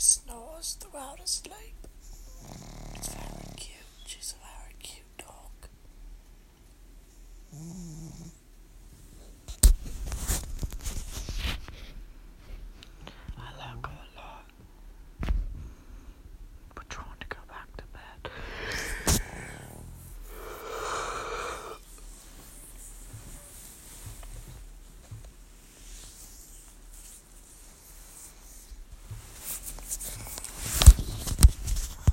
snores throughout his sleep.